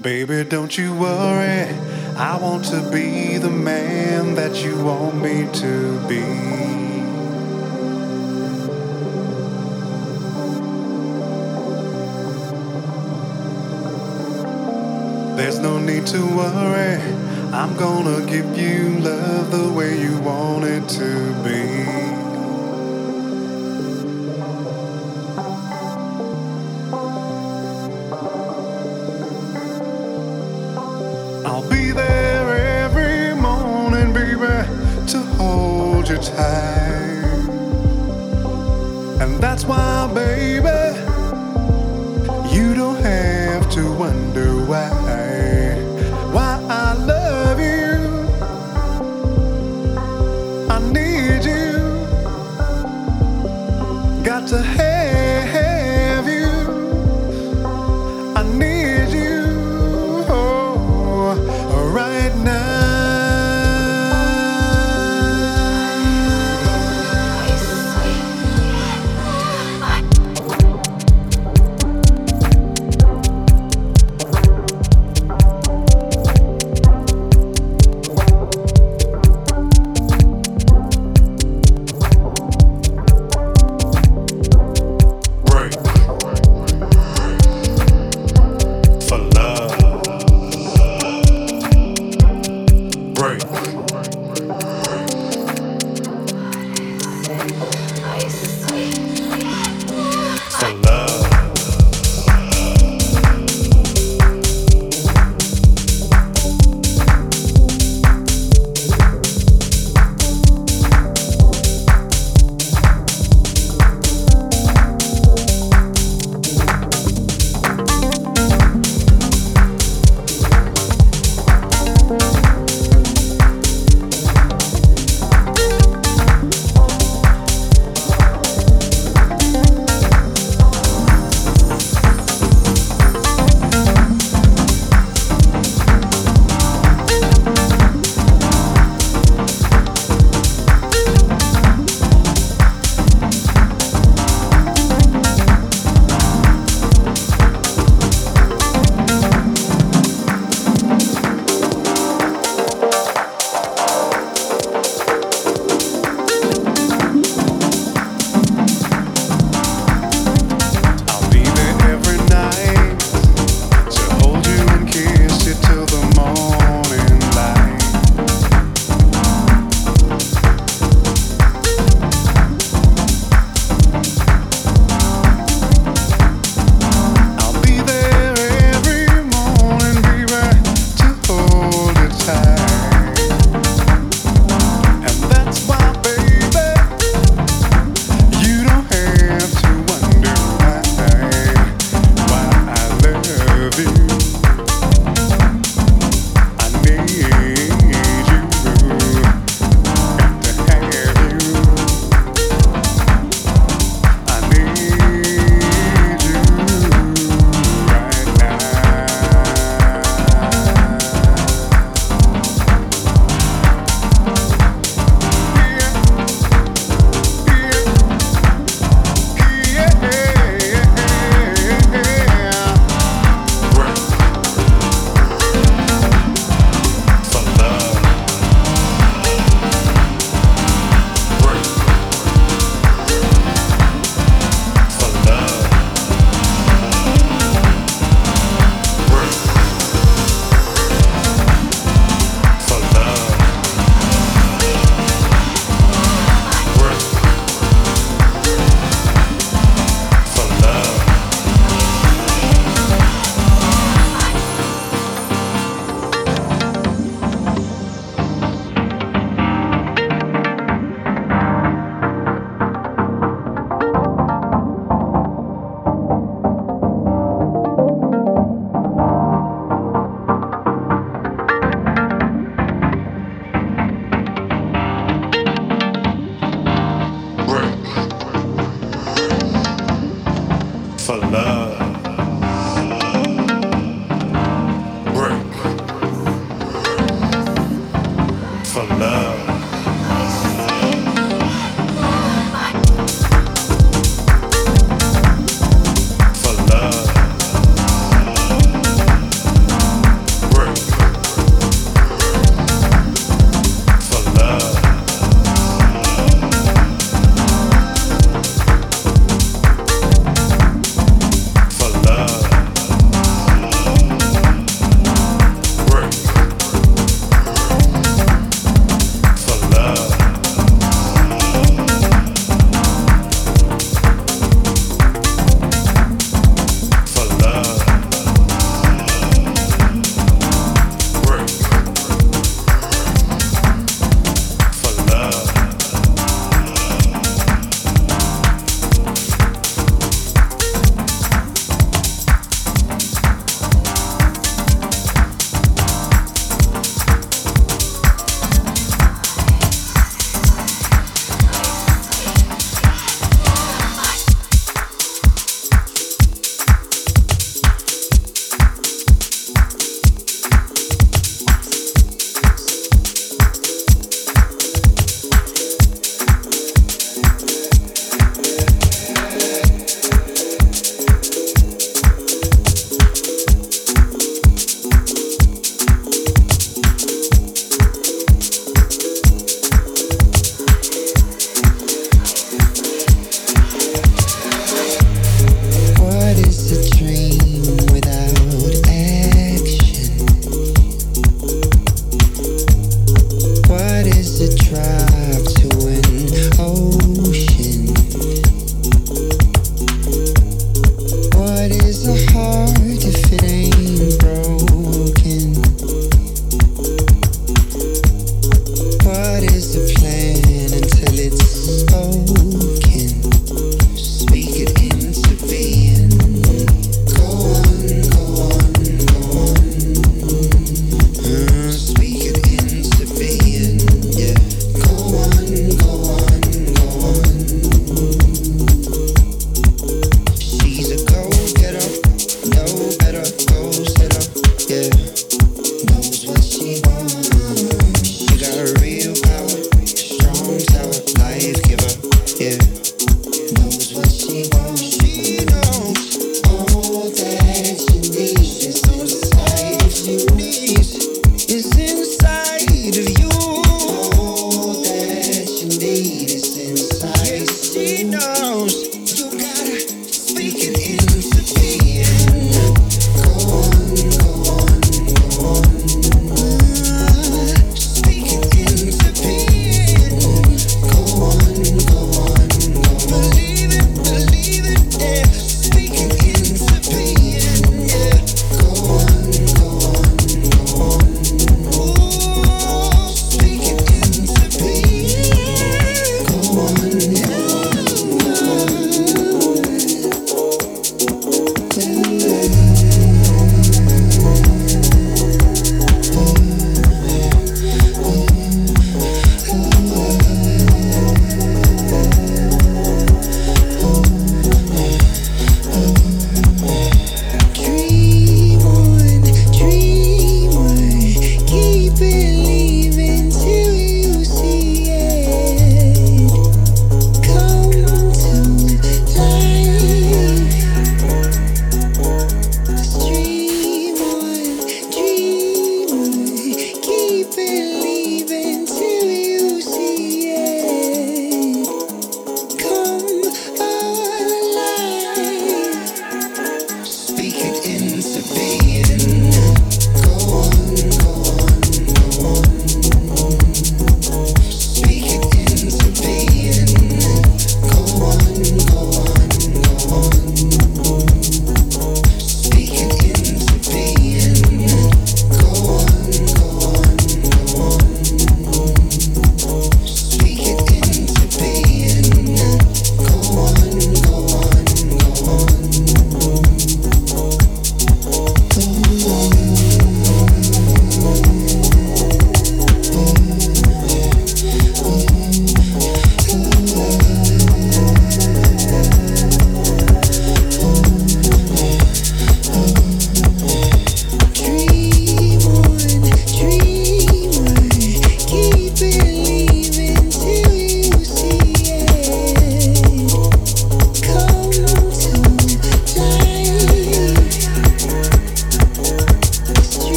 Baby, don't you worry. I want to be the man that you want me to be. There's no need to worry. I'm gonna give you love the way you want it to be. your time. And that's why, baby, you don't have to wonder why.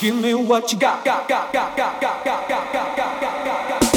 Give me what you got, got, got, got, got, got, got, got, got, got, got, got,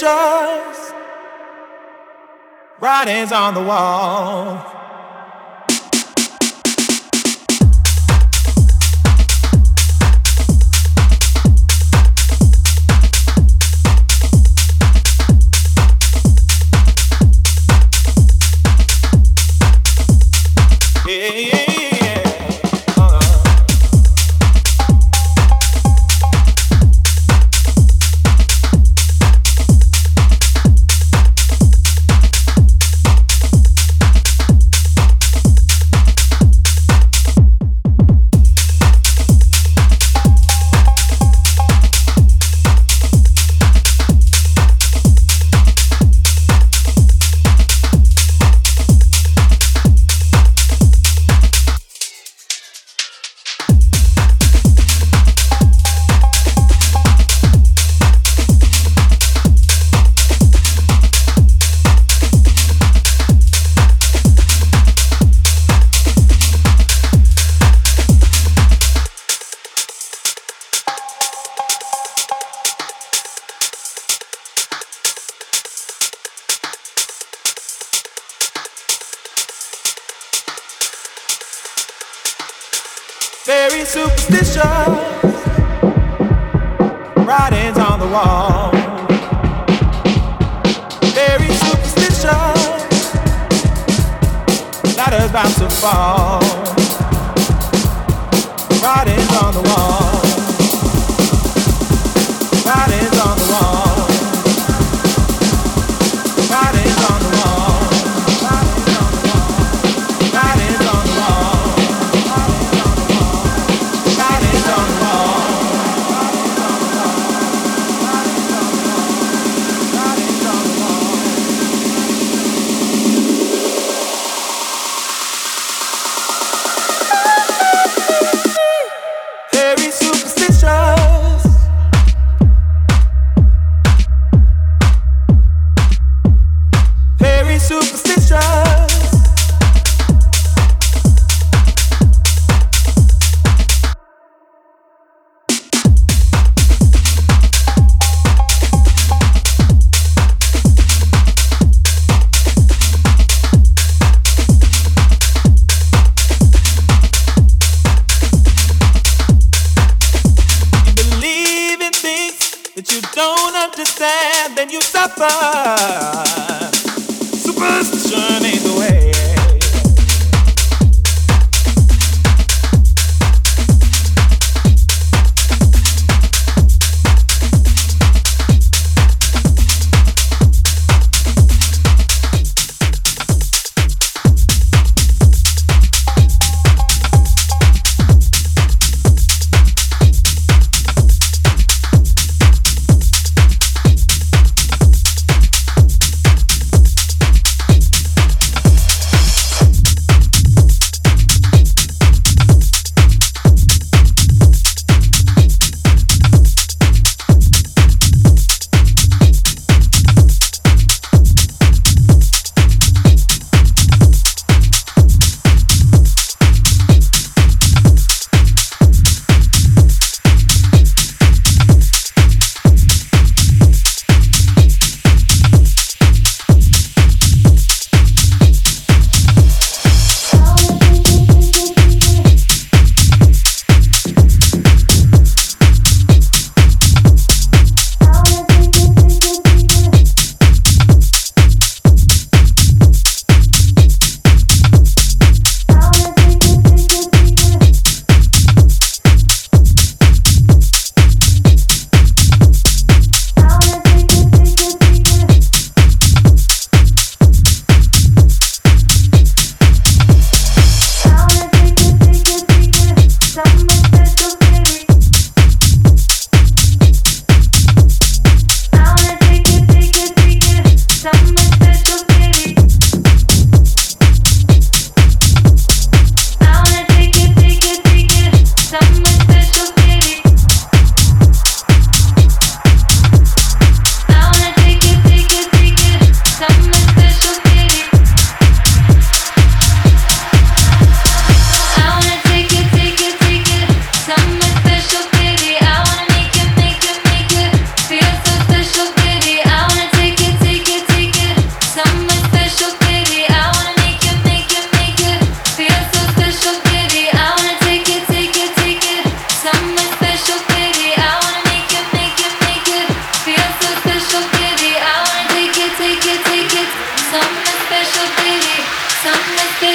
superstitious. Writings on the wall. very superstitious writings on the wall. Very superstitious ladders about to fall. Writings on the wall.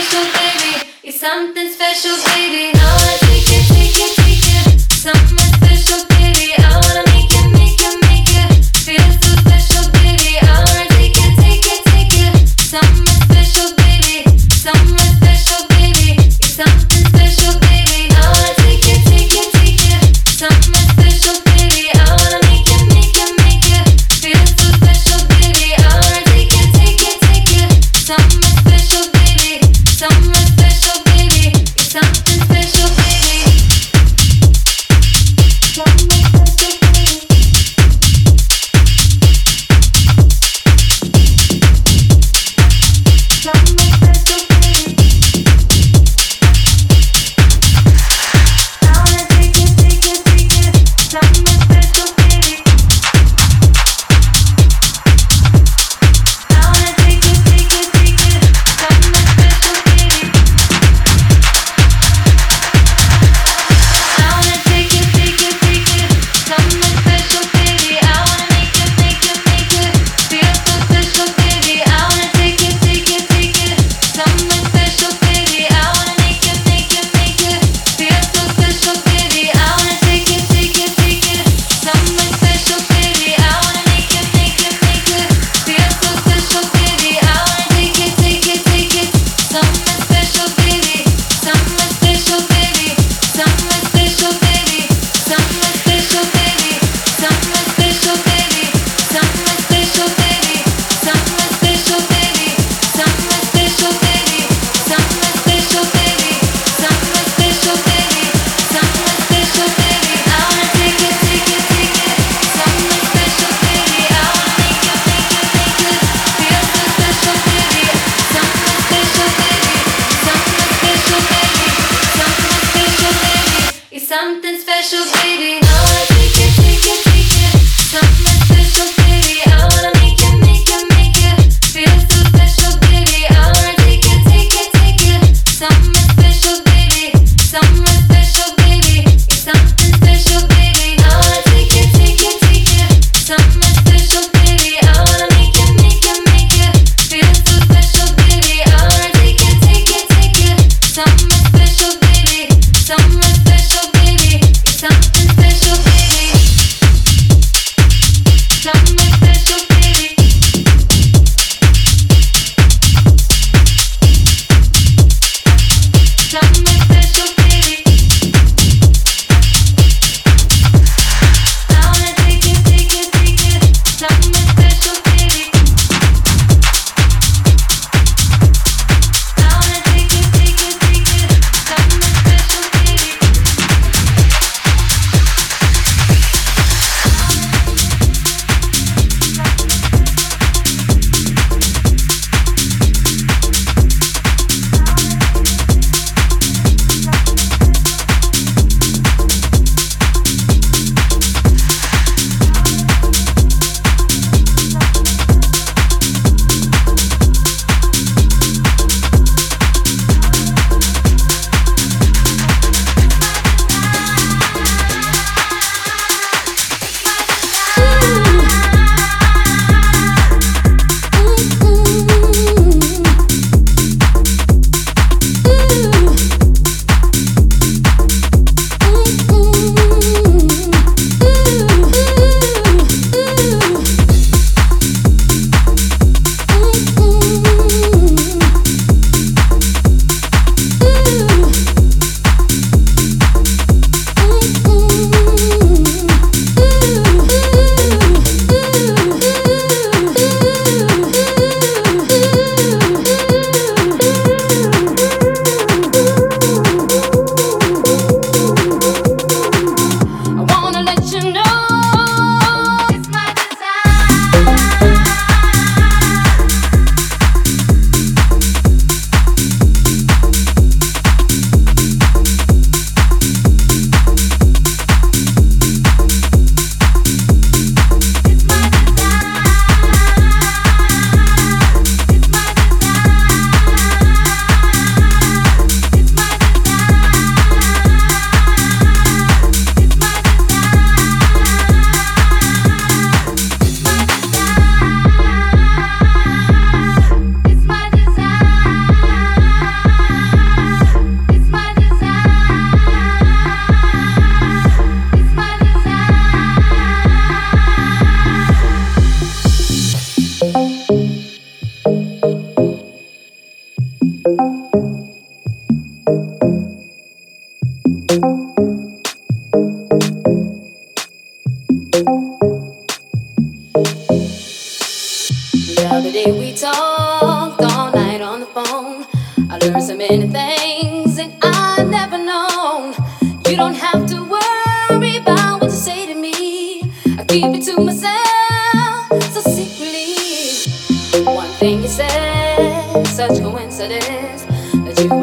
special, baby. It's something special, baby. Now I take it, take it, take it.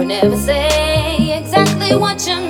never say exactly what you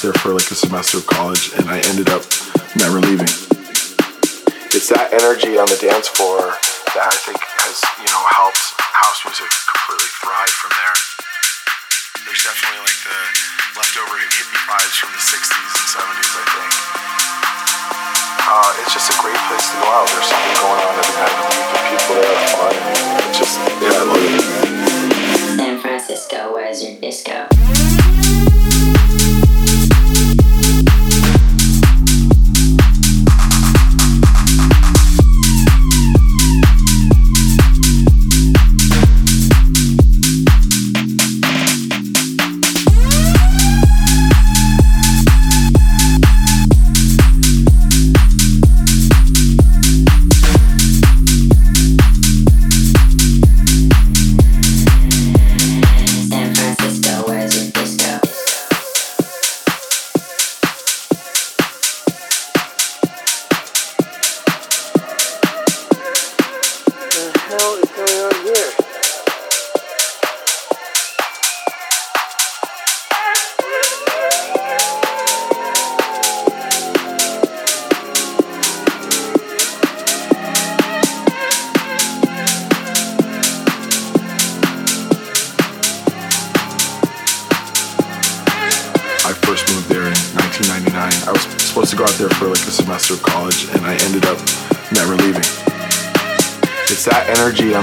there for like a semester of college and I ended up never leaving. It's that energy on the dance floor that I think has, you know, helped house music completely thrive from there. There's definitely like the leftover hippie vibes from the 60s and 70s, I think. Uh, it's just a great place to go out. There's something going on every night. The people there are fun. It's just, yeah, I love it. San Francisco, where's your disco?